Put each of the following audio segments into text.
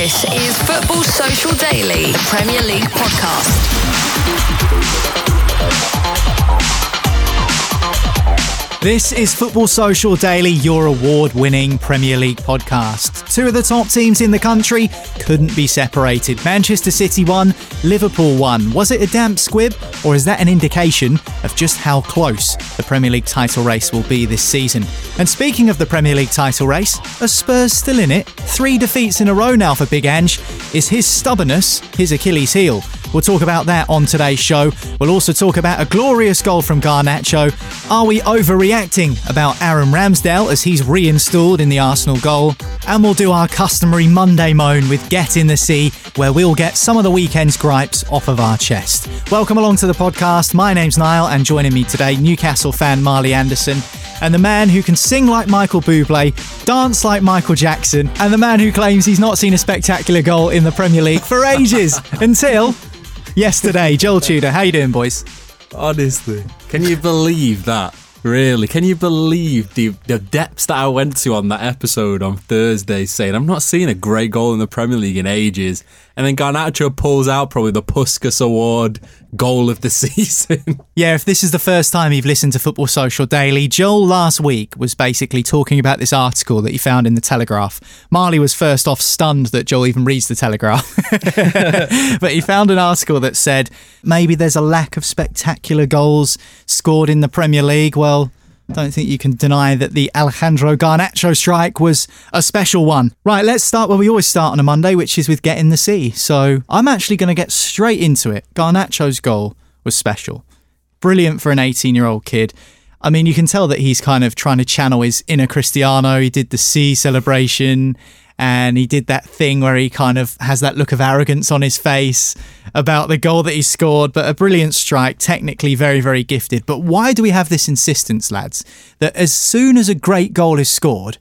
This is Football Social Daily, Premier League podcast. This is Football Social Daily, your award winning Premier League podcast. Two of the top teams in the country couldn't be separated. Manchester City won, Liverpool won. Was it a damp squib, or is that an indication of just how close the Premier League title race will be this season? And speaking of the Premier League title race, are Spurs still in it? Three defeats in a row now for Big Ange. Is his stubbornness his Achilles heel? We'll talk about that on today's show. We'll also talk about a glorious goal from Garnacho. Are we overreacting about Aaron Ramsdale as he's reinstalled in the Arsenal goal? And we'll do our customary Monday moan with Get in the Sea, where we'll get some of the weekend's gripes off of our chest. Welcome along to the podcast. My name's Niall, and joining me today, Newcastle fan Marley Anderson and the man who can sing like Michael Bublé, dance like Michael Jackson, and the man who claims he's not seen a spectacular goal in the Premier League for ages until yesterday. Joel Tudor, how you doing, boys? Honestly, can you believe that? Really, can you believe the the depths that I went to on that episode on Thursday, saying I'm not seeing a great goal in the Premier League in ages, and then Garnacho pulls out probably the Puskas Award goal of the season. Yeah, if this is the first time you've listened to Football Social Daily, Joel last week was basically talking about this article that he found in the Telegraph. Marley was first off stunned that Joel even reads the Telegraph. but he found an article that said maybe there's a lack of spectacular goals scored in the Premier League. Well, don't think you can deny that the Alejandro Garnacho strike was a special one. Right, let's start where we always start on a Monday, which is with getting the Sea. So I'm actually going to get straight into it. Garnacho's goal was special. Brilliant for an 18 year old kid. I mean, you can tell that he's kind of trying to channel his inner Cristiano. He did the Siu celebration and he did that thing where he kind of has that look of arrogance on his face about the goal that he scored. But a brilliant strike, technically very, very gifted. But why do we have this insistence, lads, that as soon as a great goal is scored,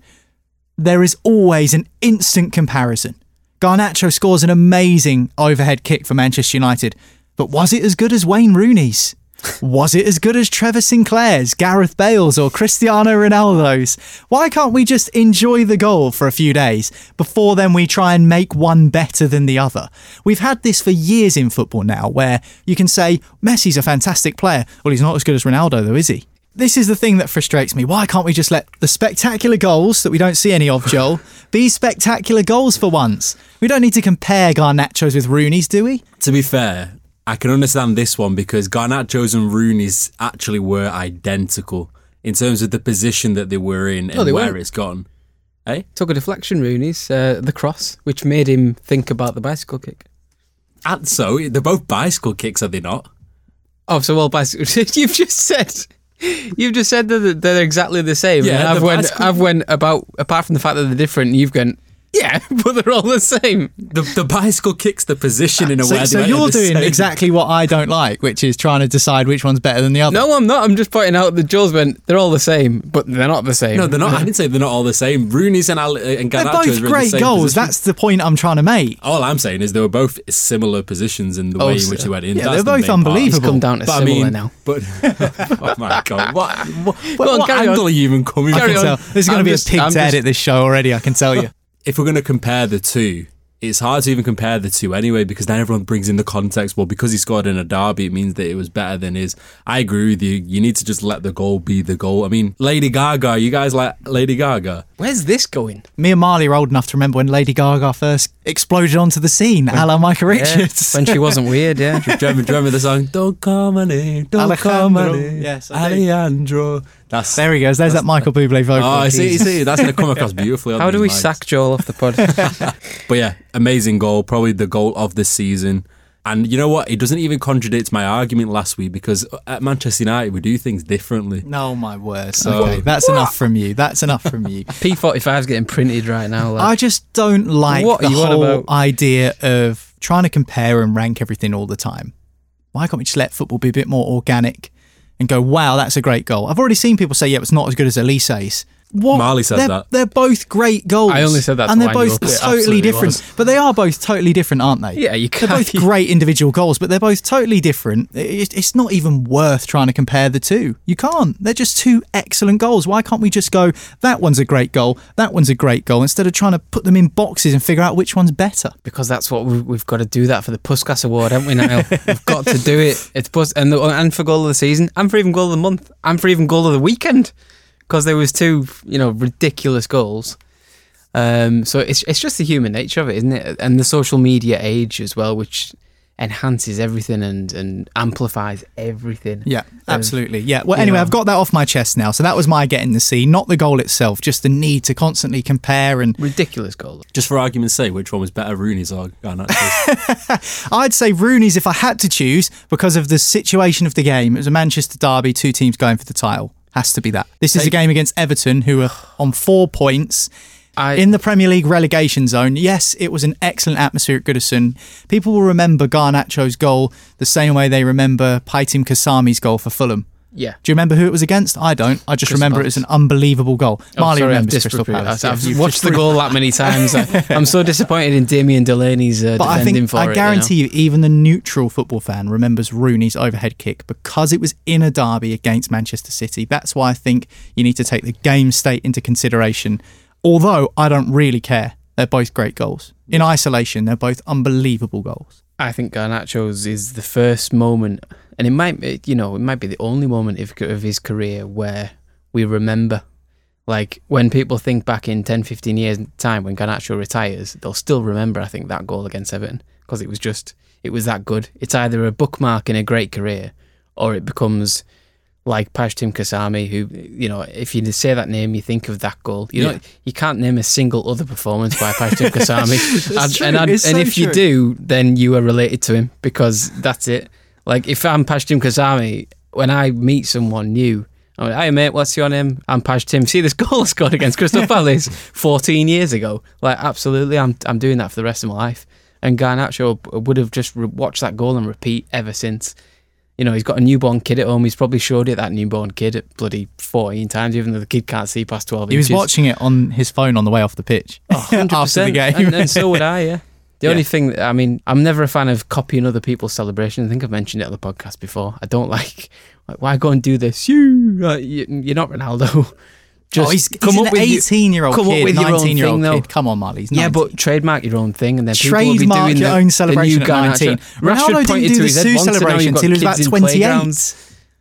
there is always an instant comparison? Garnacho scores an amazing overhead kick for Manchester United, but was it as good as Wayne Rooney's? Was it as good as Trevor Sinclair's, Gareth Bale's, or Cristiano Ronaldo's? Why can't we just enjoy the goal for a few days before then we try and make one better than the other? We've had this for years in football now where you can say, Messi's a fantastic player. Well, he's not as good as Ronaldo, though, is he? This is the thing that frustrates me. Why can't we just let the spectacular goals that we don't see any of, Joel, be spectacular goals for once? We don't need to compare Garnachos with Rooney's, do we? to be fair, I can understand this one because Garnacho's and Rooney's actually were identical in terms of the position that they were in and they where weren't. it's gone. Eh? Took a deflection, Rooney's, uh, the cross, which made him think about the bicycle kick. And so they're both bicycle kicks, are they not? Oh, so well, bicycle. you've just said, you've just said that they're exactly the same. Yeah, I've the went, bicycle- I've went about apart from the fact that they're different. You've gone, yeah, but they're all the same. The, the bicycle kicks the position in a So, way. so you're doing same. exactly what I don't like, which is trying to decide which one's better than the other. No, I'm not. I'm just pointing out that Jules went. They're all the same, but they're not the same. No, they're not. I didn't say they're not all the same. Rooney's and, Al- uh, and They're Garnacho's both were in the great same goals. position. That's the point I'm trying to make. All I'm saying is they were both similar positions in the Oh, way in which they went in. yeah, That's they're the both main part. unbelievable. Come down to But I similar mean, now. but oh my god, what what, Go on, what carry on. angle are you even coming I from? can on. tell. There's going to be a pig I'm edit this show already. I can tell you. If we're going to compare the two, it's hard to even compare the two anyway because then everyone brings in the context. Well, because he scored in a derby, it means that it was better than his. I agree with you. You need to just let the goal be the goal. I mean, Lady Gaga. You guys like Lady Gaga? Where's this going? Me and Marley are old enough to remember when Lady Gaga first exploded onto the scene, a la Michael Richards. when she wasn't weird, yeah. Do you remember, do you remember the song? Don't call my name. Don't call my Alejandro. name. Yes, I do. Alejandro. That's there he goes. There's that Michael Bublé vocal. Oh, I see, you Jesus. see, that's going to come across beautifully. How do we mics. sack Joel off the pod? But yeah, amazing goal, probably the goal of the season. And you know what? It doesn't even contradict my argument last week because at Manchester United we do things differently. No, my word. So- okay, that's enough from you. That's enough from you. P forty five is getting printed right now. Like. I just don't like What the are you whole about? idea of trying to compare and rank everything all the time. Why can't we just let football be a bit more organic and go, wow, that's a great goal? I've already seen people say, yeah, it's not as good as Elise's. What? Marley said they're, that. They're both great goals. I only said that and to they're wind you both up. It totally absolutely different. was. But they are both totally different, aren't they? Yeah, you could. They're can't- both great individual goals, but they're both totally different. It- It's not even worth trying to compare the two. You can't. They're just two excellent goals. Why can't we just go? That one's a great goal. That one's a great goal. Instead of trying to put them in boxes and figure out which one's better. because that's what we've, we've got to do that for the Puskas Award, haven't we, Niall? we've got to do it. It's Pus and the, and for goal of the season, and for even goal of the month, and for even goal of the weekend, because there was two, you know, ridiculous goals. Um, so it's it's just the human nature of it, isn't it? And the social media age as well, which enhances everything and and amplifies everything. Yeah, absolutely. Yeah. Well, anyway, know. I've got that off my chest now. So that was my getting the Sea, not the goal itself, just the need to constantly compare. And Ridiculous goal. Just for argument's sake, which one was better, Rooney's or Garnacho's? I'd say Rooney's if I had to choose because of the situation of the game. It was a Manchester derby, two teams going for the title. Has to be that. This is a game against Everton, who are on four points. I- in the Premier League relegation zone, yes, it was an excellent atmosphere at Goodison. People will remember Garnacho's goal the same way they remember Pajtim Kasami's goal for Fulham. Yeah. Do you remember who it was against? I don't. I just Crystal remember it was an unbelievable goal. Oh, Marley sorry, remembers Crystal Palace. I've watched the goal that many times. I, I'm so disappointed in Damien Delaney's uh, But I defending think for I it. you know? guarantee you, even the neutral football fan remembers Rooney's overhead kick because it was in a derby against Manchester City. That's why I think you need to take the game state into consideration. Although I don't really care, they're both great goals. In isolation, they're both unbelievable goals. I think Garnacho's is the first moment, and it might, be, you know, it might be the only moment of, of his career where we remember. Like when people think back in 10, 15 years time when Garnacho retires, they'll still remember. I think that goal against Everton because it was just, it was that good. It's either a bookmark in a great career, or it becomes like Pajtim Kasami, who you know, if you say that name, you think of that goal. You Yeah. know, you can't name a single other performance by Pajtim Kasami. True. And, I'd- and so if you do, then you are related to him because that's it. Like if I'm Pajtim Kasami, when I meet someone new, I'm like, hey mate, what's your name? I'm Pashtim. See this goal I scored against Crystal Palace 14 years ago. Like absolutely, I'm I'm doing that for the rest of my life. And Garnacho would have just re- watched that goal and repeat ever since. You know, he's got a newborn kid at home. He's probably showed it that newborn kid at bloody 14 times, even though the kid can't see past 12 He was watching it on his phone on the way off the pitch oh, after the 100%. game. and, and so would I. Yeah. The Yeah. only thing, that- I mean, I'm never a fan of copying other people's celebrations. I think I've mentioned it on the podcast before. I don't like, like why go and do this? You, you're not Ronaldo. Just oh, he's, come he's up an with 18 year old come up kid, with your own 19 year old thing, though. kid. Come on, Marley. Yeah, but trademark your own thing, and then people will be trademark doing your the, own celebration at 19. Rashford Ronaldo didn't do the his Siu once, and now celebration until he was about kids in 28.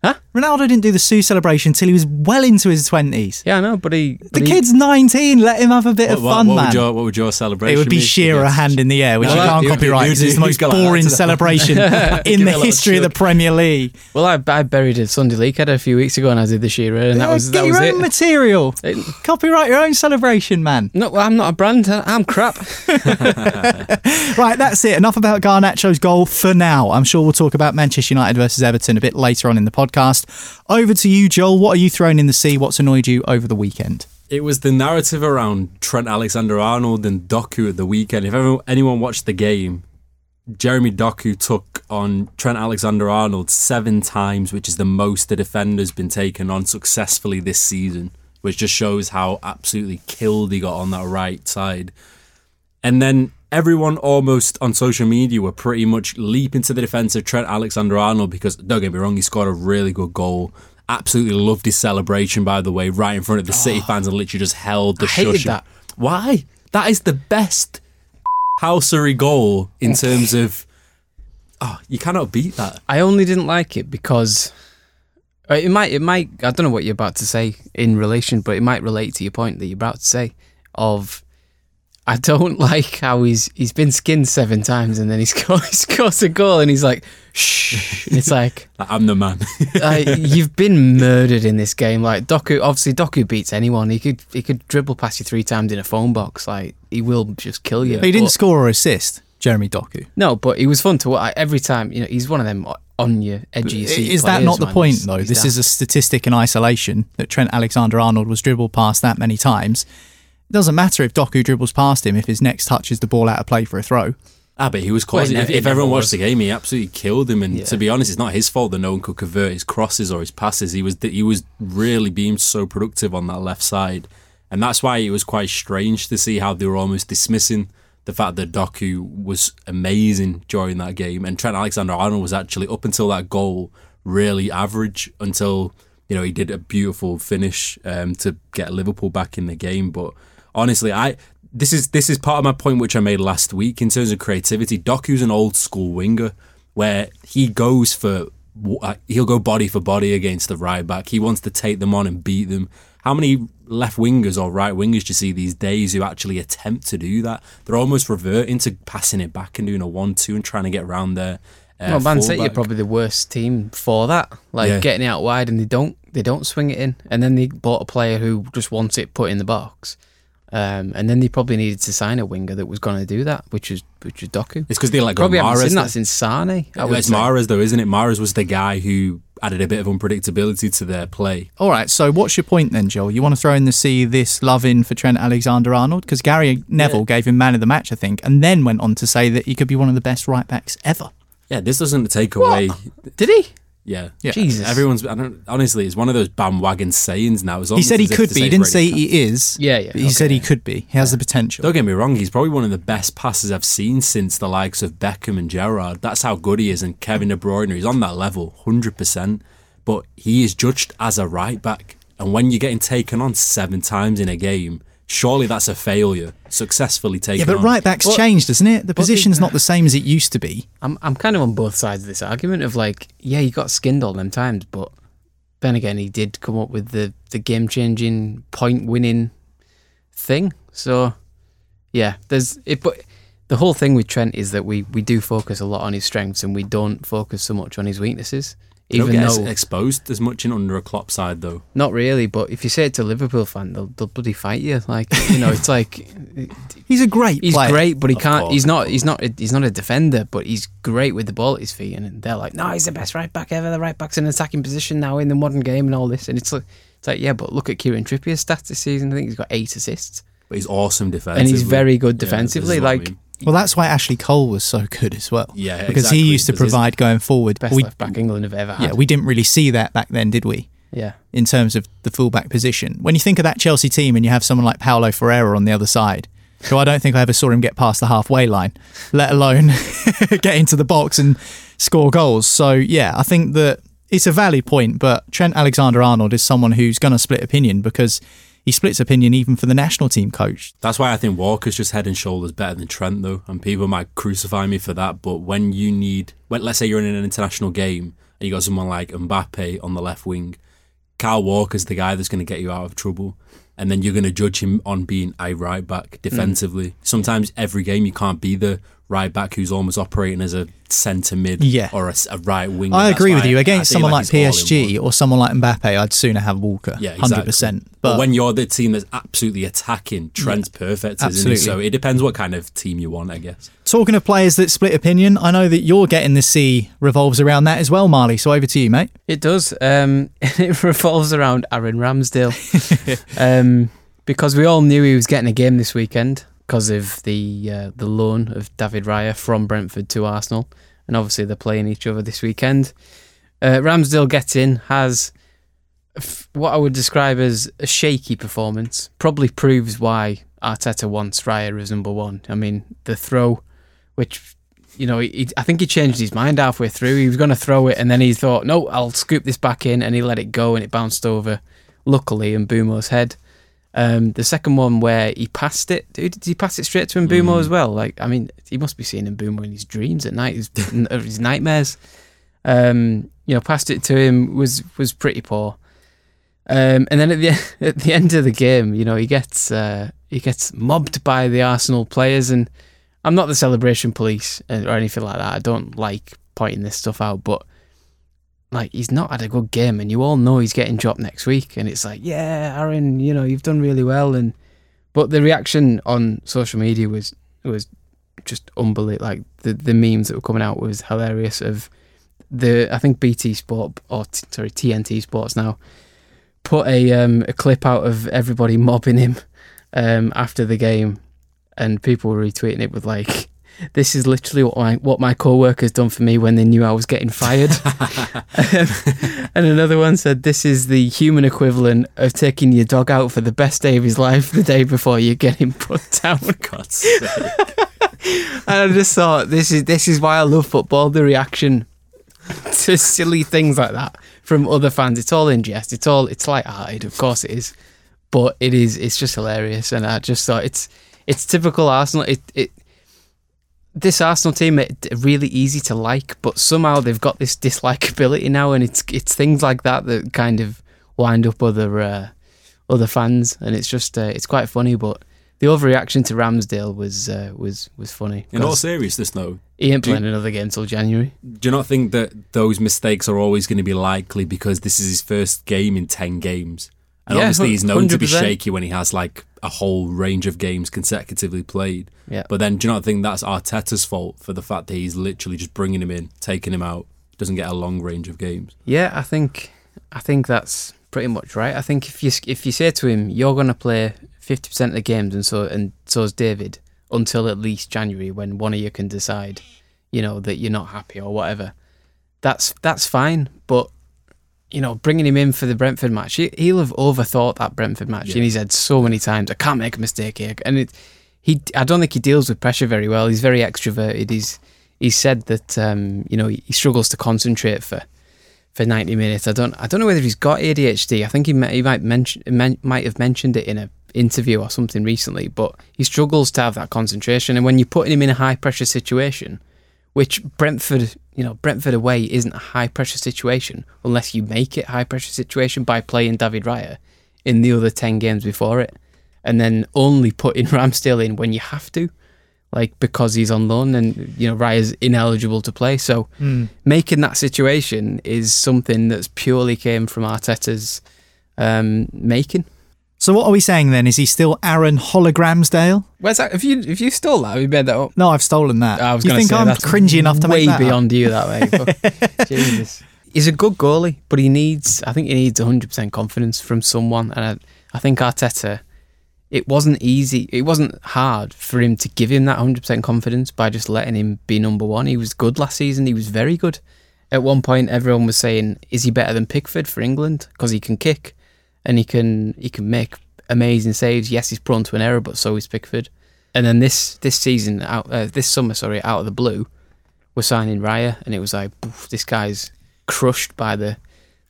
Playgrounds. Huh? Ronaldo didn't do the Siu celebration until he was well into his 20s. Yeah, I know, but he. The he- kid's 19. Let him have a bit what, of fun, what man. would your, what would your celebration it would be be? Shearer Yes. hand in the air, which No, you that- can't you'd- copyright you'd- because it's the you'd most go like that boring celebration in the it a history of the. Premier League. Well, I, I buried a Sunday League header a few weeks ago, and I did the Shearer, and that Yeah, was get that your was own it. material. It- Copyright your own celebration, man. No, well, I'm not a brand. I'm crap. Right, that's it. Enough about Garnacho's goal for now. I'm sure we'll talk about Manchester United versus Everton a bit later on in the podcast. Over to you, Joel. What are you throwing in the sea? What's annoyed you over the weekend? It was the narrative around Trent Alexander Arnold and Doku at the weekend. If ever, anyone watched the game, Jeremy Doku took on Trent Alexander Arnold seven times, which is the most the defender's been taken on successfully this season, which just shows how absolutely killed he got on that right side. And then everyone almost on social media were pretty much leaping to the defense of Trent Alexander Arnold because, don't get me wrong, he scored a really good goal. Absolutely loved his celebration, by the way, right in front of the City fans and literally just held the I shush. that. Why? That is the best housery goal in terms of. Oh, you cannot beat that. I only didn't like it because uh, it might. It might. I don't know what you're about to say in relation, but it might relate to your point that you're about to say. Of, I don't like how he's he's been skinned seven times and then he scores, he scores a goal and he's like, shh. It's like. I'm the man. uh, you've been murdered in this game. Like Doku, obviously Doku beats anyone. He could he could dribble past you three times in a phone box. Like he will just kill you. But he didn't But- score or assist, Jeremy Doku. No, but he was fun to watch. Every time, you know, he's one of them on your your seat. Is that not the point, He's- though? he's This daft. is a statistic in isolation that Trent Alexander Arnold was dribbled past that many times. It doesn't matter if Doku dribbles past him if his next touch is the ball out of play for a throw. Ah, but he was Well, if, if everyone watched was. the game, he absolutely killed him. And Yeah. to be honest, it's not his fault that no one could convert his crosses or his passes. He was he was really being so productive on that left side, and that's why it was quite strange to see how they were almost dismissing the fact that Doku was amazing during that game, and Trent Alexander-Arnold was actually up until that goal really average until you know he did a beautiful finish um, to get Liverpool back in the game. But honestly, I this is this is part of my point which I made last week in terms of creativity. Doku's an old school winger where he goes for uh, he'll go body for body against the right back. He wants to take them on and beat them. How many left wingers or right wingers do you see these days who actually attempt to do that? They're almost reverting to passing it back and doing a one-two and trying to get around there. Uh, well, Man City are probably the worst team for that. Like Yeah. getting it out wide and they don't they don't swing it in. And then they bought a player who just wants it put in the box. Um, and then they probably needed to sign a winger that was going to do that, which is which is Doku. It's because they like Probably haven't seen that since Sane. Yeah, it's say. Though, isn't it? Mahrez was the guy who added a bit of unpredictability to their play. All right, so what's your point then, Joel? You want to throw in the sea this love in for Trent Alexander Arnold? Because Gary Neville gave him man of the match, I think, and then went on to say that he could be one of the best right backs ever. Yeah, this doesn't take away. Did he? Yeah. Yeah. Jesus. Everyone's. I don't. Honestly, it's one of those bandwagon sayings now. He said he could be. He didn't say Ca- he is. Yeah, yeah, But he said okay. he could be. He has the potential. Don't get me wrong. He's probably one of the best passes I've seen since the likes of Beckham and Gerrard. That's how good he is. And Kevin De Bruyne, he's on that level, hundred percent. But he is judged as a right back, and when you're getting taken on seven times in a game, surely that's a failure. Successfully taken. Yeah, but on. right back's Well- changed, isn't it? The the- position's not the same as it used to be. I'm I'm kind of on both sides of this argument of like, yeah, he got skinned all them times, but then again, he did come up with the the game changing, point winning thing. So yeah, there's it. But the whole thing with Trent is that we we do focus a lot on his strengths and we don't focus so much on his weaknesses. They don't Even get though ex- exposed as much in under a Klopp side though. not really, but if you say it to a Liverpool fan, they'll, they'll bloody fight you. Like you know, it's like He's a great he's player. great, but he Of can't. course, he's not. He's not. A, he's not a defender, but he's great with the ball at his feet. And they're like, no, he's the best right back ever. The right back's in an attacking position now in the modern game and all this. And it's like, it's like, yeah, but look at Kieran Trippier's stats this season. I think he's got eight assists, But he's awesome defensively. and he's very good Yeah, defensively. I like mean. Well, that's why Ashley Cole was so good as well. Yeah, because exactly, he used to provide going forward. best we, left back England have ever had. yeah, we didn't really see that back then, did we? yeah. in terms of the fullback position. When you think of that Chelsea team and you have someone like Paulo Ferreira on the other side, who I don't think I ever saw him get past the halfway line, let alone get into the box and score goals. So, yeah, I think that it's a valid point, but Trent Alexander Arnold is someone who's going to split opinion because he splits opinion even for the national team coach. That's why I think Walker's just head and shoulders better than Trent, though. And people might crucify me for that. But when you need, when, let's say you're in an international game and you got someone like Mbappe on the left wing, Kyle Walker's the guy that's going to get you out of trouble. And then you're going to judge him on being a right back defensively. Sometimes every game you can't be the right back who's almost operating as a centre mid Yeah. or a, s- a right wing. I agree with you. Against someone like, he's all in PSG or someone like Mbappe, I'd sooner have Walker. Yeah, exactly. 100%. But, But, when you're the team that's absolutely attacking, Trent's perfect, isn't absolutely. he? So it depends what kind of team you want, I guess. talking of players that split opinion, I know that you're getting the Sea revolves around that as well, Marley. So over to you, mate. It does. Um, it revolves around Aaron Ramsdale. um, because we all knew he was getting a game this weekend because of the uh, the loan of David Raya from Brentford to Arsenal, and obviously they're playing each other this weekend. Uh, Ramsdale gets in, has f- what I would describe as a shaky performance. Probably proves why Arteta wants Raya as number one. I mean, the throw, which you know, he, I think he changed his mind halfway through. He was going to throw it, and then he thought, "No, I'll scoop this back in," and he let it go, and it bounced over, luckily, in Mbeumo's head. Um, the second one where he passed it, did did he pass it straight to Mbeumo as well? Like, I mean, he must be seeing Mbeumo in his dreams at night, his, his nightmares. Um, you know, passed it to him was was pretty poor. Um, and then at the at the end of the game, you know, he gets uh, he gets mobbed by the Arsenal players, and I'm not the celebration police uh, or anything like that. I don't like pointing this stuff out, but like he's not had a good game, and you all know he's getting dropped next week, and it's like, yeah, Aaron, you know, you've done really well, and but the reaction on social media was was just unbelievable. Like the the memes that were coming out was hilarious. Of the I think BT Sport or t- sorry TNT Sports now put a um, a clip out of everybody mobbing him um, after the game, and people were retweeting it with like this is literally what my what my co-workers done for me when they knew I was getting fired. Um, and another one said, "This is the human equivalent of taking your dog out for the best day of his life the day before you get him put down." God's sake. And I just thought, this is this is why I love football. The reaction to silly things like that from other fans. It's all in jest. It's all it's light-hearted. Of course it is, but it is. It's just hilarious. And I just thought it's it's typical Arsenal. It it this Arsenal team it really easy to like, but somehow they've got this dislikability now, and it's it's things like that that kind of wind up other uh, other fans, and it's just uh, it's quite funny. But the overreaction to Ramsdale was uh, was was funny. In all seriousness, though, he ain't do you- playing another game till January. do you not think that those mistakes are always going to be likely because this is his first game in 10 games? And Yeah, obviously, he's known to be shaky when he has like a whole range of games consecutively played. Yeah. But then, do you not think that's Arteta's fault for the fact that he's literally just bringing him in, taking him out, doesn't get a long range of games? Yeah, I think I think that's pretty much right. I think if you if you say to him, you're going to play fifty percent of the games, and so and so's David until at least January, when one of you can decide, you know, that you're not happy or whatever. That's that's fine, but you know, bringing him in for the Brentford match, he, he'll have overthought that Brentford match in his head so many times. I can't make a mistake here, and it, he, I don't think he deals with pressure very well. He's very extroverted. He's he's said that um, you know he, he struggles to concentrate for for 90 minutes. I don't I don't know whether he's got ADHD. I think he might, he might mention men, might have mentioned it in a interview or something recently, but he struggles to have that concentration and when you're putting him in a high pressure situation, which Brentford, you know, Brentford away isn't a high pressure situation unless you make it high pressure situation by playing David Raya in the other 10 games before it and then only putting Ramsdale in when you have to like because he's on loan and you know Raya's ineligible to play so making that situation is something that's purely came from Arteta's um, making. So what are we saying then? Is he still Aaron Hologramsdale? Where's that? If you if you stole that, have you made that up? No, I've stolen that. Oh, I was you going to think say I'm that's cringy enough to way make that up? beyond you that way. Jesus, he's a good goalie, but he needs. I think he needs 100 percent confidence from someone, and I, I think Arteta. It wasn't easy. It wasn't hard for him to give him that 100 percent confidence by just letting him be number one. He was good last season. He was very good. At one point, everyone was saying, "Is he better than Pickford for England? Because he can kick, and he can he can make amazing saves. Yes, he's prone to an error, but so is Pickford." And then this this season out uh, this summer, sorry, out of the blue, we're signing Raya, and it was like "Poof, this guy's crushed by the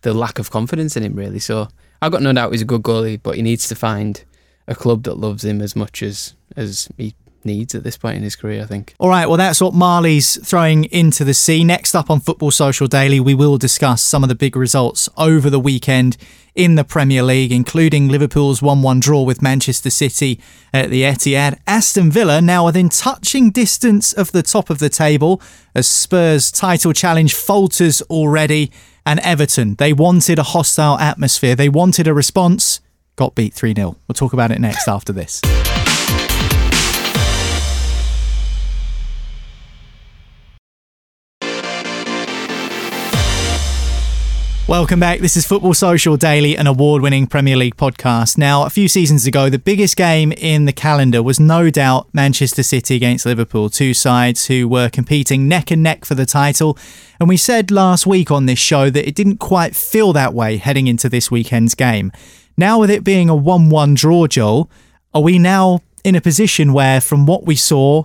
the lack of confidence in him, really. So I've got no doubt he's a good goalie, but he needs to find a club that loves him as much as as he needs at this point in his career. I think. All right, well, that's what Marley's throwing into the sea. Next up on Football Social Daily, we will discuss some of the big results over the weekend in the Premier League, including Liverpool's 1 1 draw with Manchester City at the Etihad. Aston Villa now within touching distance of the top of the table as Spurs' title challenge falters already. And Everton, they wanted a hostile atmosphere, they wanted a response, got beat 3 0. We'll talk about it next after this. Welcome back. This is Football Social Daily, an award winning Premier League podcast. Now, a few seasons ago, the biggest game in the calendar was no doubt Manchester City against Liverpool, two sides who were competing neck and neck for the title. And we said last week on this show that it didn't quite feel that way heading into this weekend's game. Now, with it being a 1 1 draw, Joel, are we now in a position where, from what we saw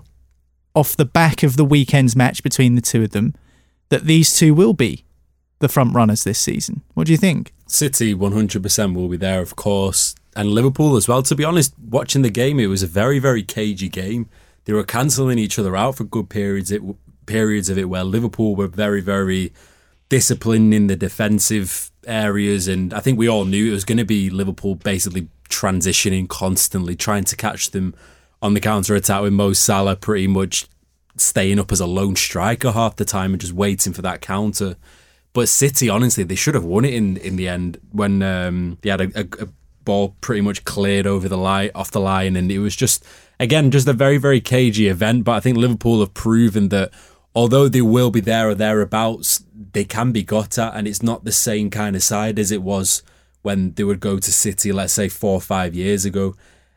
off the back of the weekend's match between the two of them, that these two will be the front runners this season. What do you think? City 100% will be there, of course, and Liverpool as well. To be honest, watching the game, it was a very, very cagey game. They were cancelling each other out for good periods. It periods of it where Liverpool were very, very disciplined in the defensive areas, and I think we all knew it was going to be Liverpool basically transitioning constantly, trying to catch them on the counter attack with Mo Salah pretty much staying up as a lone striker half the time and just waiting for that counter. But City, honestly, they should have won it in, in the end when um, they had a, a, a ball pretty much cleared over the line, off the line, and it was just again just a very very cagey event. But I think Liverpool have proven that although they will be there or thereabouts, they can be got at, and it's not the same kind of side as it was when they would go to City, let's say four or five years ago.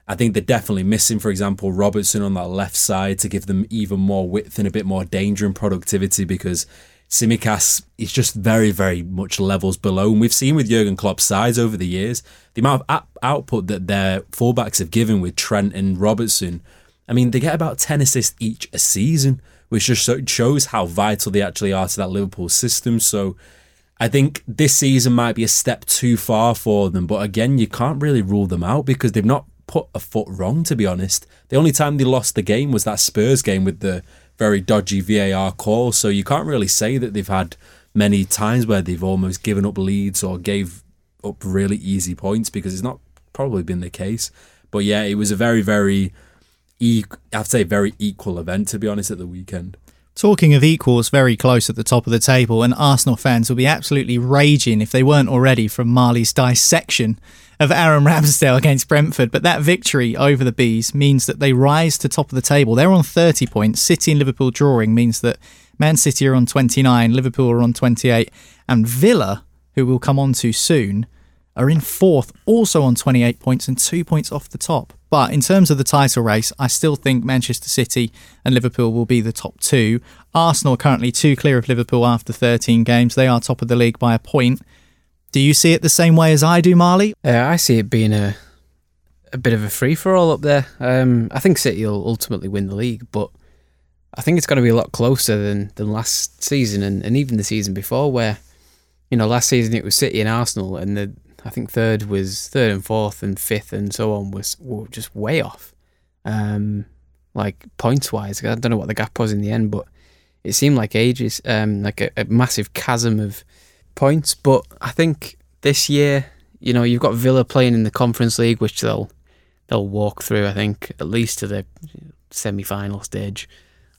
I think they're definitely missing, for example, Robertson on that left side to give them even more width and a bit more danger and productivity because Tsimikas is just very, very much levels below. And we've seen with Jurgen Klopp's sides over the years, the amount of output that their fullbacks have given with Trent and Robertson. I mean, they get about 10 assists each a season, which just shows how vital they actually are to that Liverpool system. So I think this season might be a step too far for them. But again, you can't really rule them out because they've not put a foot wrong, to be honest. The only time they lost the game was that Spurs game with the very dodgy VAR call. So you can't really say that they've had many times where they've almost given up leads or gave up really easy points because it's not probably been the case. But yeah, it was a very, very, e- I'd say, very equal event to be honest at the weekend. Talking of equals, very close at the top of the table, and Arsenal fans will be absolutely raging if they weren't already from Marley's dissection of Aaron Ramsdale against Brentford. But that victory over the Bees means that they rise to top of the table. They're on 30 points. City and Liverpool drawing means that Man City are on 29, Liverpool are on 28, and Villa, who we'll come on to soon, are in fourth, also on 28 points and two points off the top. But in terms of the title race, I still think Manchester City and Liverpool will be the top two. Arsenal currently two clear of Liverpool after 13 games. They are top of the league by a point. Do you see it the same way as I do, Marley? Uh, I see it being a a bit of a free for all up there. Um, I think City will ultimately win the league, but I think it's going to be a lot closer than, than last season and, and even the season before, where you know last season it was City and Arsenal, and the I think third was third and fourth and fifth and so on was were just way off. Um, like points wise, I don't know what the gap was in the end, but it seemed like ages, um, like a, a massive chasm of points. But I think this year, you know, you've got Villa playing in the Conference League, which they'll they'll walk through. I think at least to the semi-final stage.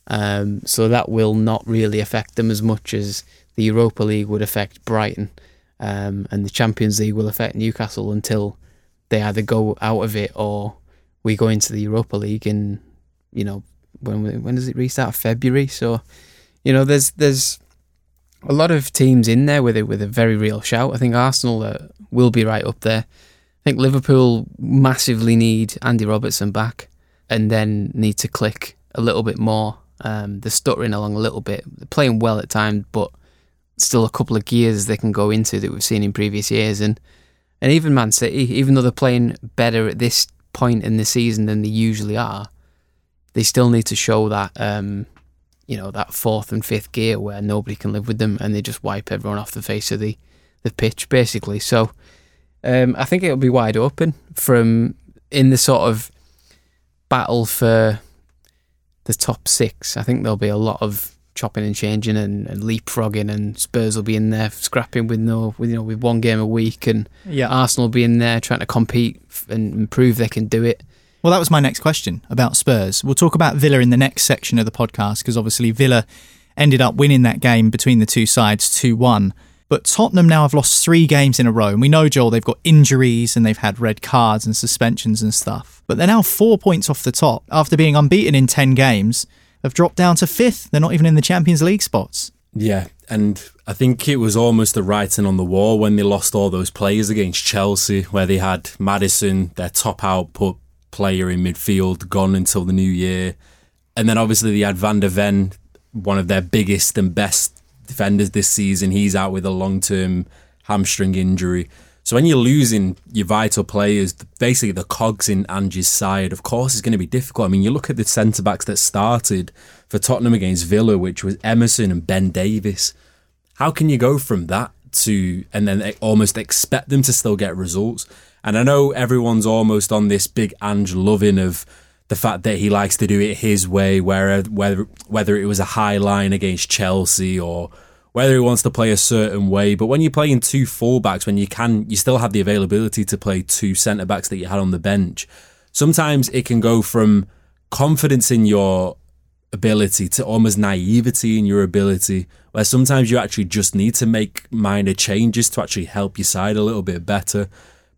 Um, so that will not really affect them as much as the Europa League would affect Brighton um, and the Champions League will affect Newcastle until they either go out of it or we go into the Europa League in you know when when does it restart February so you know there's there's a lot of teams in there with it with a very real shout. I think Arsenal uh, will be right up there. I think Liverpool massively need Andy Robertson back and then need to click a little bit more. Um, they're stuttering along a little bit. They're playing well at times but still a couple of gears they can go into that we've seen in previous years. And and even Man City, even though they're playing better at this point in the season than they usually are, they still need to show that um, you know that fourth and fifth gear where nobody can live with them and they just wipe everyone off the face of the the pitch basically. So um, I think it'll be wide open from in the sort of battle for the top six. I think there'll be a lot of chopping and changing and, and, leapfrogging, and Spurs will be in there scrapping with no, with you know, with one game a week, and yeah. Arsenal will be in there trying to compete and prove they can do it. Well, that was my next question about Spurs. We'll talk about Villa in the next section of the podcast because obviously Villa ended up winning that game between the two sides 2 1. But Tottenham now have lost three games in a row. And we know, Joel, they've got injuries and they've had red cards and suspensions and stuff. But they're now four points off the top after being unbeaten in 10 games have dropped down to fifth. They're not even in the Champions League spots. Yeah, and I think it was almost the writing on the wall when they lost all those players against Chelsea, where they had Maddison, their top output player in midfield, gone until the new year. And then obviously they had Van der Ven, one of their biggest and best defenders this season. He's out with a long term hamstring injury. So when you're losing your vital players, basically the cogs in Ange's side, of course, it's going to be difficult. I mean, you look at the centre backs that started for Tottenham against Villa, which was Emerson and Ben Davies. How can you go from that to and then almost expect them to still get results? And I know everyone's almost on this big Ange loving of the fact that he likes to do it his way, where whether whether it was a high line against Chelsea or whether he wants to play a certain way. But when you're playing two fullbacks, when you can, you still have the availability to play two centre backs that you had on the bench. Sometimes it can go from confidence in your ability to almost naivety in your ability, where sometimes you actually just need to make minor changes to actually help your side a little bit better.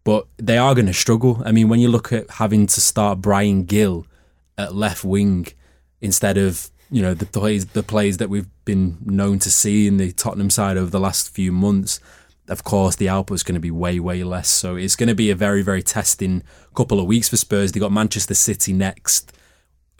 But they are going to struggle. I mean, when you look at having to start Bryan Gil at left wing instead of you know the plays the plays that we've been known to see in the Tottenham side over the last few months. of course, the output's going to be way, way less. So it's going to be a very, very testing couple of weeks for Spurs. They got Manchester City next.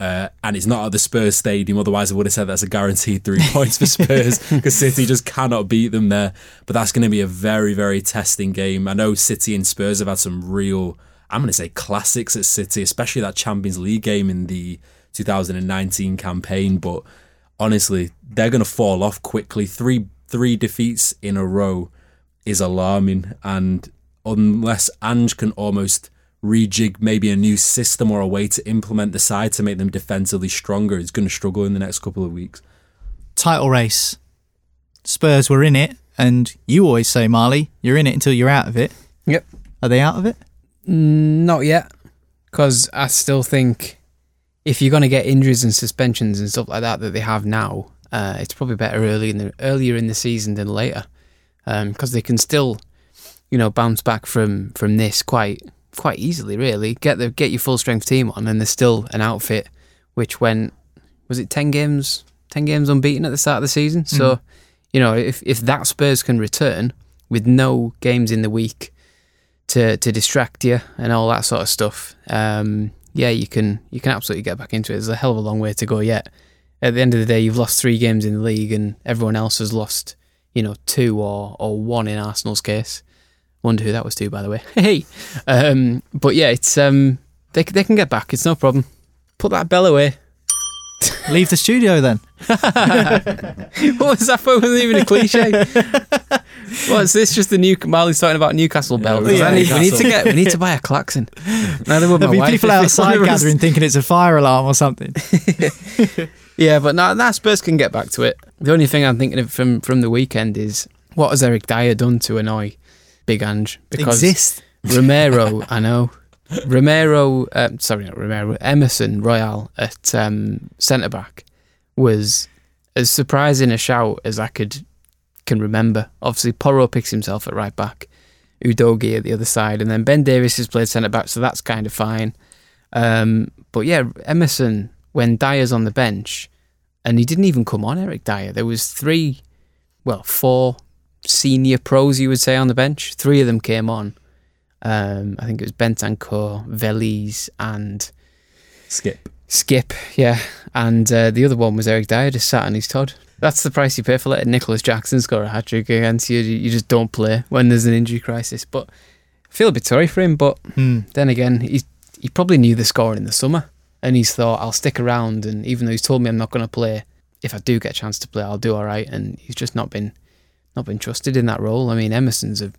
Uh, and it's not at the Spurs stadium. Otherwise, I would have said that's a guaranteed three points for Spurs because City just cannot beat them there. But that's going to be a very, very testing game. I know City and Spurs have had some real, I'm going to say classics at City, especially that Champions League game in the 2019 campaign. But honestly, they're going to fall off quickly. Three three defeats in a row is alarming, and unless Ange can almost rejig maybe a new system or a way to implement the side to make them defensively stronger, he's going to struggle in the next couple of weeks. Title race. Spurs were in it, and you always say, Marley, you're in it until you're out of it. Yep. Are they out of it? Not yet, because I still think if you're going to get injuries and suspensions and stuff like that that they have now, uh, it's probably better early in the earlier in the season than later, because they can still, you know, bounce back from from this quite quite easily. Really, get the get your full strength team on, and there's still an outfit which went was it ten games ten games unbeaten at the start of the season. So, you know, if if that Spurs can return with no games in the week to to distract you and all that sort of stuff, um, yeah, you can you can absolutely get back into it. There's a hell of a long way to go yet. At the end of the day, you've lost three games in the league, and everyone else has lost, you know, two or or one in Arsenal's case. Wonder who that was to, by the way. Hey, um, but yeah, it's um, they they can get back. It's no problem. Put that bell away. Leave the studio then. What was that for? It wasn't even a cliche. What's this? Just the new Marley's talking about Newcastle bell. Yeah, I need- we need to get we need to buy a klaxon. Neither would my There'll be wife people outside gathering thinking it's a fire alarm or something. Yeah, but now that Spurs can get back to it. The only thing I'm thinking of from from the weekend is what has Eric Dier done to annoy Big Ange? Because Exist. Romero, I know. Romero, uh, sorry, not Romero, Emerson Royal at um, centre back was as surprising a shout as I could can remember. Obviously, Porro picks himself at right back, Udogie at the other side, and then Ben Davies has played centre back, so that's kind of fine. Um, but yeah, Emerson when Dier's on the bench, and he didn't even come on. Eric Dier. There was three, well, four senior pros you would say on the bench. Three of them came on. Um, I think it was Bentancur, Veliz, and Skipp. Skipp. Yeah, and uh, the other one was Eric Dier just sat on his Todd. That's the price you pay for letting Nicolas Jackson score a hat trick against you. You just don't play when there's an injury crisis. But I feel a bit sorry for him. But Hmm. then again, he he probably knew the score in the summer, and he's thought I'll stick around. And even though he's told me I'm not going to play, if I do get a chance to play, I'll do all right. And he's just not been not been trusted in that role. I mean, Emerson's a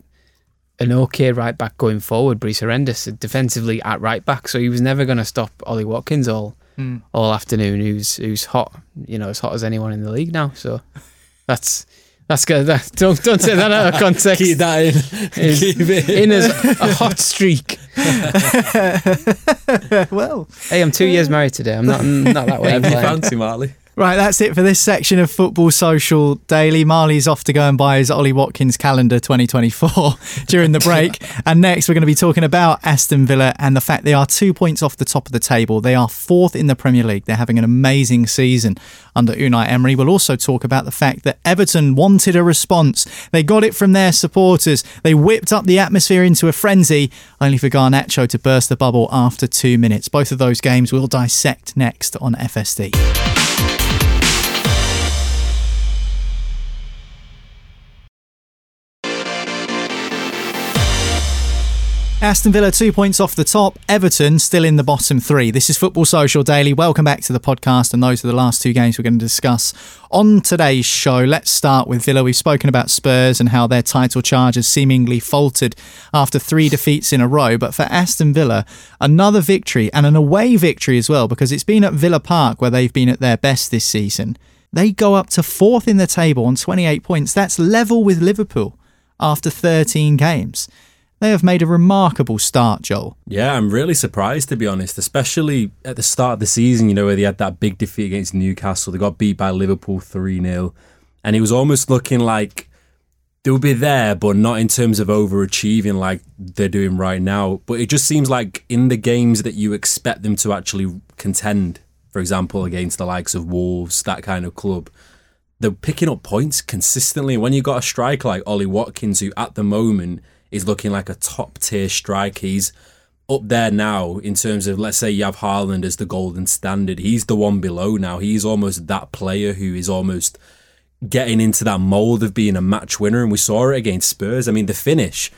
an okay right back going forward, but he's horrendous defensively at right back. So he was never going to stop Ollie Watkins all Hmm. all afternoon. Who's who's hot, you know, as hot as anyone in the league now. So that's that's good. That, don't don't take that out of context. Keep that in. Is Keep it in as a hot streak. well, Hey, I'm two years married today. I'm not I'm not that way. Whatever you inclined. fancy, Marley. Right, that's it for this section of Football Social Daily. Marley's off to go and buy his Ollie Watkins calendar 2024 during the break. and next, we're going to be talking about Aston Villa and the fact they are two points off the top of the table. They are fourth in the Premier League. They're having an amazing season under Unai Emery. We'll also talk about the fact that Everton wanted a response. They got it from their supporters. They whipped up the atmosphere into a frenzy, only for Garnacho to burst the bubble after two minutes. Both of those games we'll dissect next on FSD. Aston Villa two points off the top. Everton still in the bottom three. This is Football Social Daily. Welcome back to the podcast, and those are the last two games we're going to discuss on today's show. Let's start with Villa. We've spoken about Spurs and how their title charge has seemingly faltered after three defeats in a row. But for Aston Villa, another victory and an away victory as well, because it's been at Villa Park where they've been at their best this season. They go up to fourth in the table on 28 points. That's level with Liverpool after 13 games. They have made a remarkable start, Joel. Yeah, I'm really surprised to be honest, especially at the start of the season, you know, where they had that big defeat against Newcastle. They got beat by Liverpool 3 0. And it was almost looking like they'll be there, but not in terms of overachieving like they're doing right now. But it just seems like in the games that you expect them to actually contend, for example, against the likes of Wolves, that kind of club, they're picking up points consistently. When you got a striker like Ollie Watkins, who at the moment is looking like a top tier striker, he's up there now in terms of let's say you have Haaland as the golden standard. He's the one below now. He's almost that player who is almost getting into that mold of being a match winner, and we saw it against Spurs. I mean, the finish.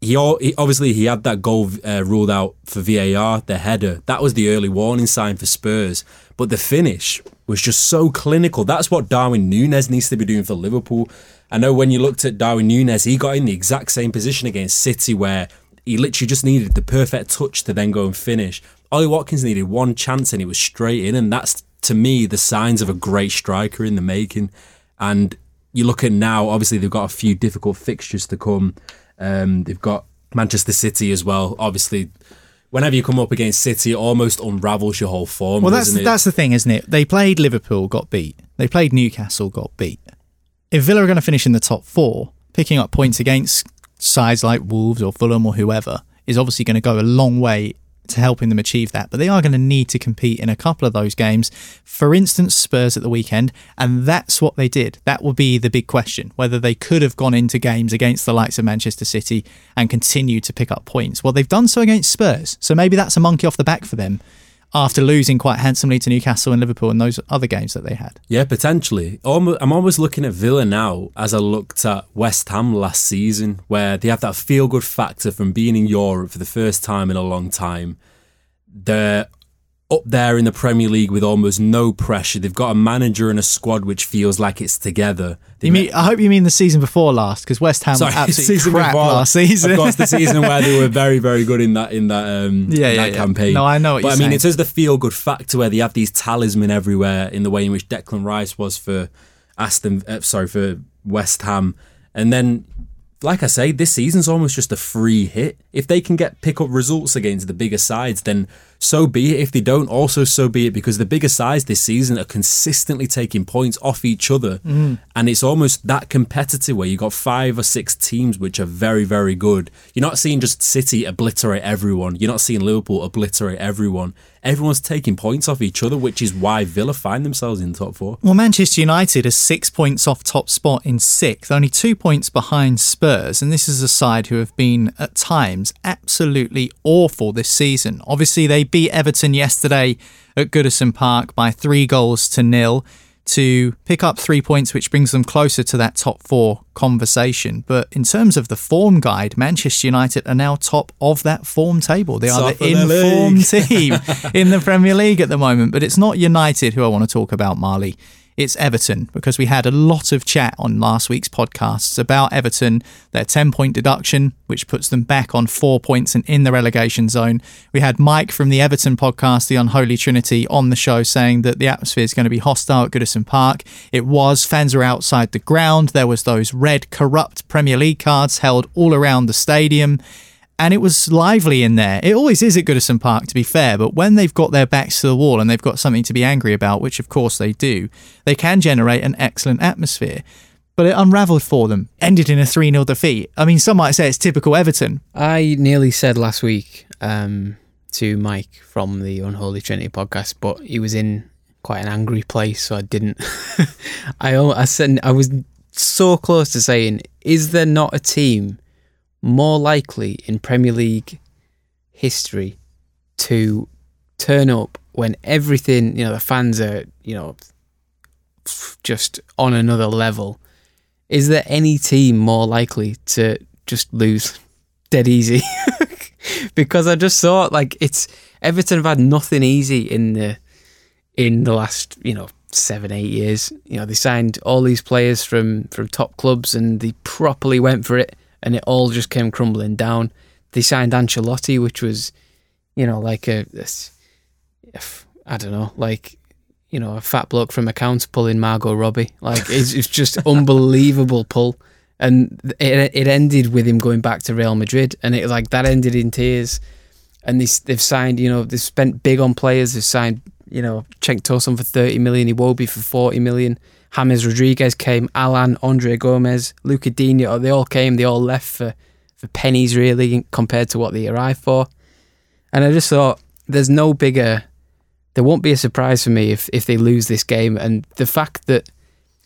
He, he obviously he had that goal uh, ruled out for VAR, the header. That was the early warning sign for Spurs. But the finish was just so clinical. That's what Darwin Núñez needs to be doing for Liverpool. I know when you looked at Darwin Núñez, he got in the exact same position against City where he literally just needed the perfect touch to then go and finish. Ollie Watkins needed one chance and he was straight in, and that's to me the signs of a great striker in the making. And you look at now, obviously they've got a few difficult fixtures to come. Um, they've got Manchester City as well. Obviously, whenever you come up against City, it almost unravels your whole form. Well, that's that's the thing, isn't it? They played Liverpool, got beat. They played Newcastle, got beat. If Villa are going to finish in the top four, picking up points against sides like Wolves or Fulham or whoever is obviously going to go a long way to helping them achieve that. But they are going to need to compete in a couple of those games. For instance, Spurs at the weekend, and that's what they did. That will be the big question whether they could have gone into games against the likes of Manchester City and continued to pick up points. Well, they've done so against Spurs, so maybe that's a monkey off the back for them after losing quite handsomely to Newcastle and Liverpool in those other games that they had. Yeah, potentially. I'm almost looking at Villa now as I looked at West Ham last season, where they have that feel good factor from being in Europe for the first time in a long time. They're up there in the Premier League with almost no pressure. They've got a manager and a squad which feels like it's together. They You mean, I hope you mean the season before last, because West Ham Sorry, absolutely crap before. last season. Of course, the season where they were very, very good in that in that um Yeah, in yeah, that yeah. campaign. No, I know what but I mean, saying. it is the feel good factor where they have these talisman everywhere in the way in which Declan Rice was for Aston. Uh, sorry for West Ham, and then. Like I say, this season's almost just a free hit. If they can get pick up results against the bigger sides, then so be it. If they don't, also so be it, because the bigger sides this season are consistently taking points off each other, Mm. and it's almost that competitive where you've got five or six teams which are very, very good. You're not seeing just City obliterate everyone. You're not seeing Liverpool obliterate everyone. Everyone's taking points off each other, which is why Villa find themselves in the top four. Well, Manchester United are six points off top spot in sixth, only two points behind Spurs, and this is a side who have been at times absolutely awful this season. Obviously, they beat Everton yesterday at Goodison Park by three goals to nil to pick up three points, which brings them closer to that top four conversation. But in terms of the form guide, Manchester United are now top of that form table. They are the the informed team in the Premier League at the moment. But it's not United who I want to talk about, Marley. It's Everton because we had a lot of chat on last week's podcasts about Everton, their 10 point deduction, which puts them back on four points and in the relegation zone. We had Mike from the Everton podcast, The Unholy Trinity, on the show saying that the atmosphere is going to be hostile at Goodison Park. It was. Fans are outside the ground. There was those red corrupt Premier League cards held all around the stadium and it was lively in there. It always is at Goodison Park, to be fair, but when they've got their backs to the wall and they've got something to be angry about, which of course they do, they can generate an excellent atmosphere. But it unravelled for them, ended in a 3 0 defeat. I mean, some might say it's typical Everton. I nearly said last week um, to Mike from the Unholy Trinity podcast, but he was in quite an angry place, so I didn't. I I said I was so close to saying, is there not a team more likely in Premier League history to turn up when everything you know the fans are you know just on another level? Is there any team more likely to just lose dead easy? because I just thought like it's Everton have had nothing easy in the in the last you know seven eight years. You know they signed all these players from from top clubs and they properly went for it, and it all just came crumbling down. They signed Ancelotti, which was you know like a, a I don't know like you know a fat bloke from accounts pulling Margot Robbie. Like it's, it's just unbelievable pull. And it, it ended with him going back to Real Madrid, and it like that ended in tears and they, they've signed, you know, they've spent big on players. They've signed, you know, Cenk Tosun for 30 million, Iwobi for 40 million. James Rodriguez came, Allan, Andre Gomes, Lucas Digne, oh, they all came, they all left for, for pennies really compared to what they arrived for. And I just thought there's no bigger, there won't be a surprise for me if, if they lose this game. And the fact that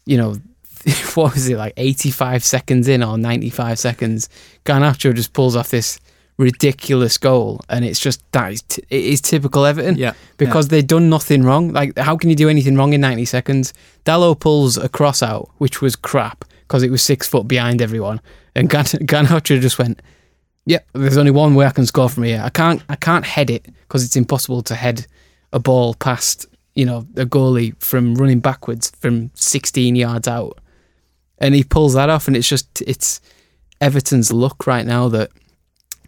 you know, what was it like 85 seconds in or 95 seconds? Garnacho just pulls off this ridiculous goal, and it's just that is t- it is typical Everton. Yeah, because they've done nothing wrong. Like, how can you do anything wrong in 90 seconds? Dalot pulls a cross out, which was crap because it was six foot behind everyone, and Gan- Garnacho just went. Yeah, there's only one way I can score from here. I can't, I can't head it because it's impossible to head a ball past, you know, a goalie from running backwards from 16 yards out, and he pulls that off, and it's just, it's Everton's luck right now that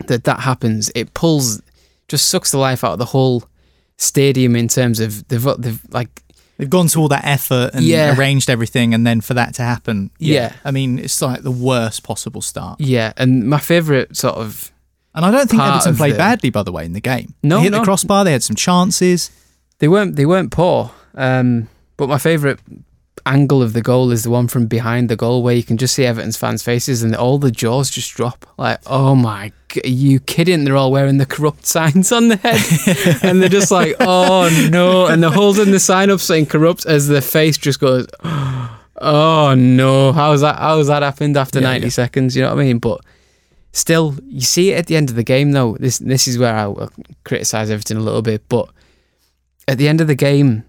that that happens. It pulls, just sucks the life out of the whole stadium in terms of they've they've like They've gone to all that effort and Yeah. arranged everything, and then for that to happen, Yeah. I mean, it's like the worst possible start. yeah. And my favourite sort of And I don't think Everton played the- badly, by the way, in the game. No, they hit no. the crossbar. They had some chances. they weren't they weren't poor. Um, but my favourite angle of the goal is the one from behind the goal where you can just see Everton's fans' faces and all the jaws just drop. Like, oh my, are you kidding? They're all wearing the corrupt signs on the head, and they're just like, oh no, and they're holding the sign up saying corrupt as their face just goes, oh no, how's that? How's that happened after Yeah, ninety yeah. seconds? You know what I mean? But still, you see it at the end of the game though. This this is where I will criticise everything a little bit, but at the end of the game,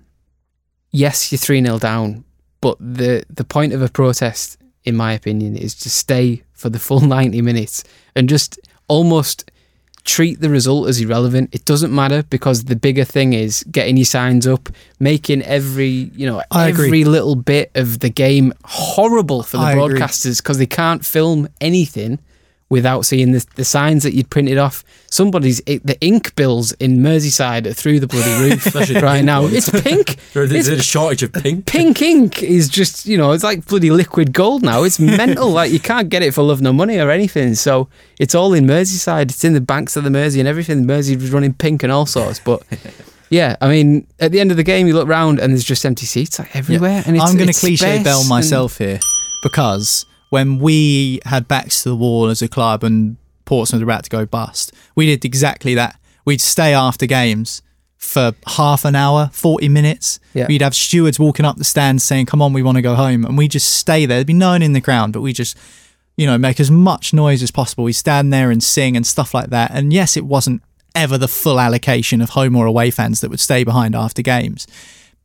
yes, you're 3 0 down, but the, the point of a protest, in my opinion, is to stay for the full 90 minutes and just almost treat the result as irrelevant. It doesn't matter because the bigger thing is getting your signs up, making every, you know, I agree. every little bit of the game horrible for the I broadcasters because they can't film anything without seeing the, the signs that you'd printed off. Somebody's it, the ink bills in Merseyside are through the bloody roof right now. It's pink. There's It's a shortage of pink. pink ink is just you know it's like bloody liquid gold now. It's mental. like you can't get it for love nor money or anything. So it's all in Merseyside. It's in the banks of the Mersey and everything. The Mersey was running pink and all sorts. But yeah, I mean, at the end of the game, you look round and there's just empty seats like everywhere. And it's, I'm going to cliche bell and- myself here because when we had backs to the wall as a club and Portsmouth were about to go bust, we did exactly that. We'd stay after games for half an hour, 40 minutes. Yeah. We'd have stewards walking up the stands saying, Come on, we want to go home. And we just stay there. There'd be no one in the ground, but we just, you know, make as much noise as possible. We stand there and sing and stuff like that. And yes, it wasn't ever the full allocation of home or away fans that would stay behind after games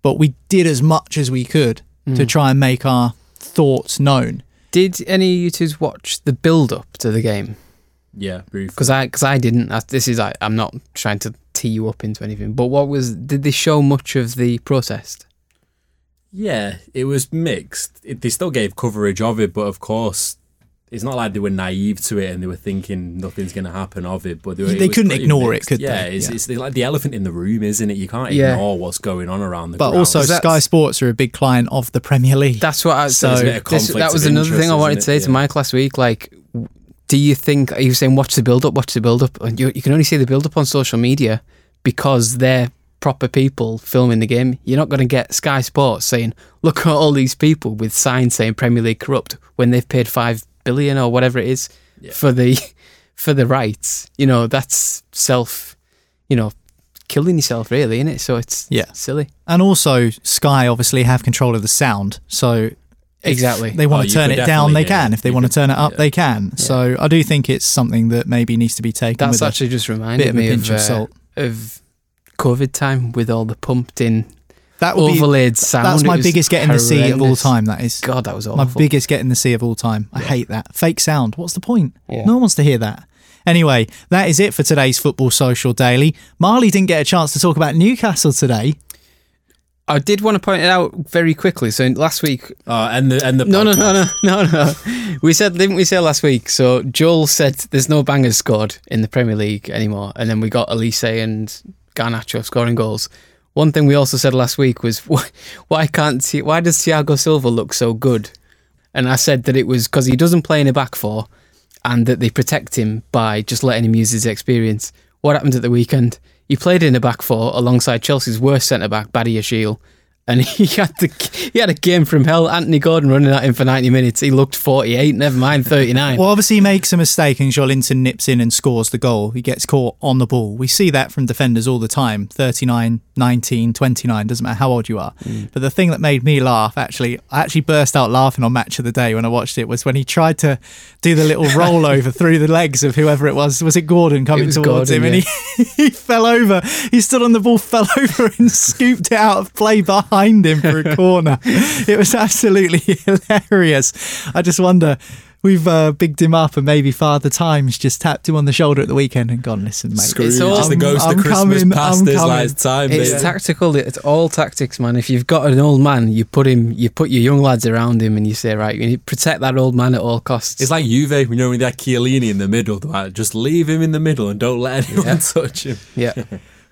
but we did as much as we could to hmm. try and make our thoughts known. Did any of you two watch the build up to the game? Yeah. Because I, cause I didn't. That's- This is I, I'm not trying to tee you up into anything. But what was? Did they show much of the protest? Yeah, it was mixed. It, they still gave coverage of it, but of course, it's not like they were naive to it and they were thinking nothing's going to happen of it. But they, were, They was couldn't pretty ignore it, could yeah, they? It's, Yeah. it's like the elephant in the room, isn't it? You can't Yeah. ignore what's going on around the But ground. also, That's- Sky Sports are a big client of the Premier League. That's what I. So- So There's a bit of this, that was of another thing I wanted to say it? to Mike last week. Like, do you think you were saying watch the build up, watch the build up, and you you can only see the build up on social media because they're proper people filming the game. You're not going to get Sky Sports saying, "Look at all these people with signs saying Premier League corrupt" when they've paid five billion or whatever it is for the for the rights. You know, that's self. You know. Killing yourself, really, isn't it? So it's Yeah. silly. and also, Sky obviously have control of the sound. So if Exactly. they want Oh, to turn it down, they definitely can. it. If they You want to turn it up, yeah. they can. So I do think it's something that maybe needs to be taken That's with actually just reminded bit of a me pinch of, of uh, salt. of COVID time with all the pumped in That would be overlaid sound. that's It my biggest get in the sea of all time. That is God, that was awful. my biggest get in the sea of all time. I hate that fake sound. What's the point? Yeah. No one wants to hear that. Anyway, that is it for today's Football Social Daily. Marley didn't get a chance to talk about Newcastle today. I did want to point it out very quickly. So last week, Oh, and the and the no, no, no, no, no, no. We said, didn't we say last week? So Joel said there's no bangers scored in the Premier League anymore, and then we got Elise and Garnacho scoring goals. One thing we also said last week was why, can't why does Thiago Silva look so good? And I said that it was because he doesn't play in a back four, and that they protect him by just letting him use his experience. What happened at the weekend? He played in a back four alongside Chelsea's worst centre back, Badiashile, and he had the he had a game from hell. Anthony Gordon running at him for ninety minutes. He looked forty eight. Never mind thirty nine. Well, obviously, he makes a mistake and Joelinton nips in and scores the goal. He gets caught on the ball. We see that from defenders all the time 39, 19, 29, doesn't matter how old you are. Mm. But the thing that made me laugh, actually, I actually burst out laughing on Match of the Day when I watched it, was when he tried to do the little rollover through the legs of whoever it was. Was it Gordon coming was towards Gordon, him? And he, he fell over. He stood on the ball, fell over, and scooped it out of play behind him for a corner. It was absolutely hilarious. I just wonder. We've uh, bigged him up, and maybe Father Times just tapped him on the shoulder at the weekend and gone, "Listen, mate, Scrooge, all- just the ghost I'm of Christmas coming, past I'm is coming. it's time. It's baby. tactical. It's all tactics, man. If you've got an old man, you put him, you put your young lads around him, and you say, right, you need to protect that old man at all costs. It's like Juve, you know, they had Chiellini in the middle. Just leave him in the middle and don't let anyone touch him. yeah.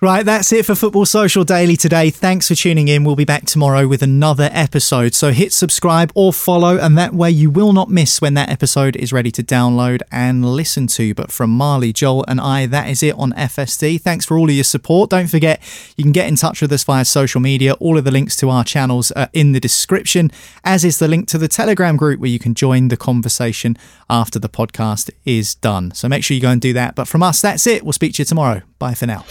Right, that's it for Football Social Daily today. Thanks for tuning in. We'll be back tomorrow with another episode. So hit subscribe or follow, and that way you will not miss when that episode is ready to download and listen to. But from Marley, Joel, and I, that is it on FSD. Thanks for all of your support. Don't forget, you can get in touch with us via social media. All of the links to our channels are in the description, as is the link to the Telegram group where you can join the conversation after the podcast is done. So make sure you go and do that. But from us, that's it. We'll speak to you tomorrow. Bye for now.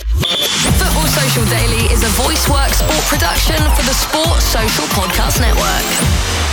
Football Social Daily is a voice work sport production for the Sport Social Podcast Network.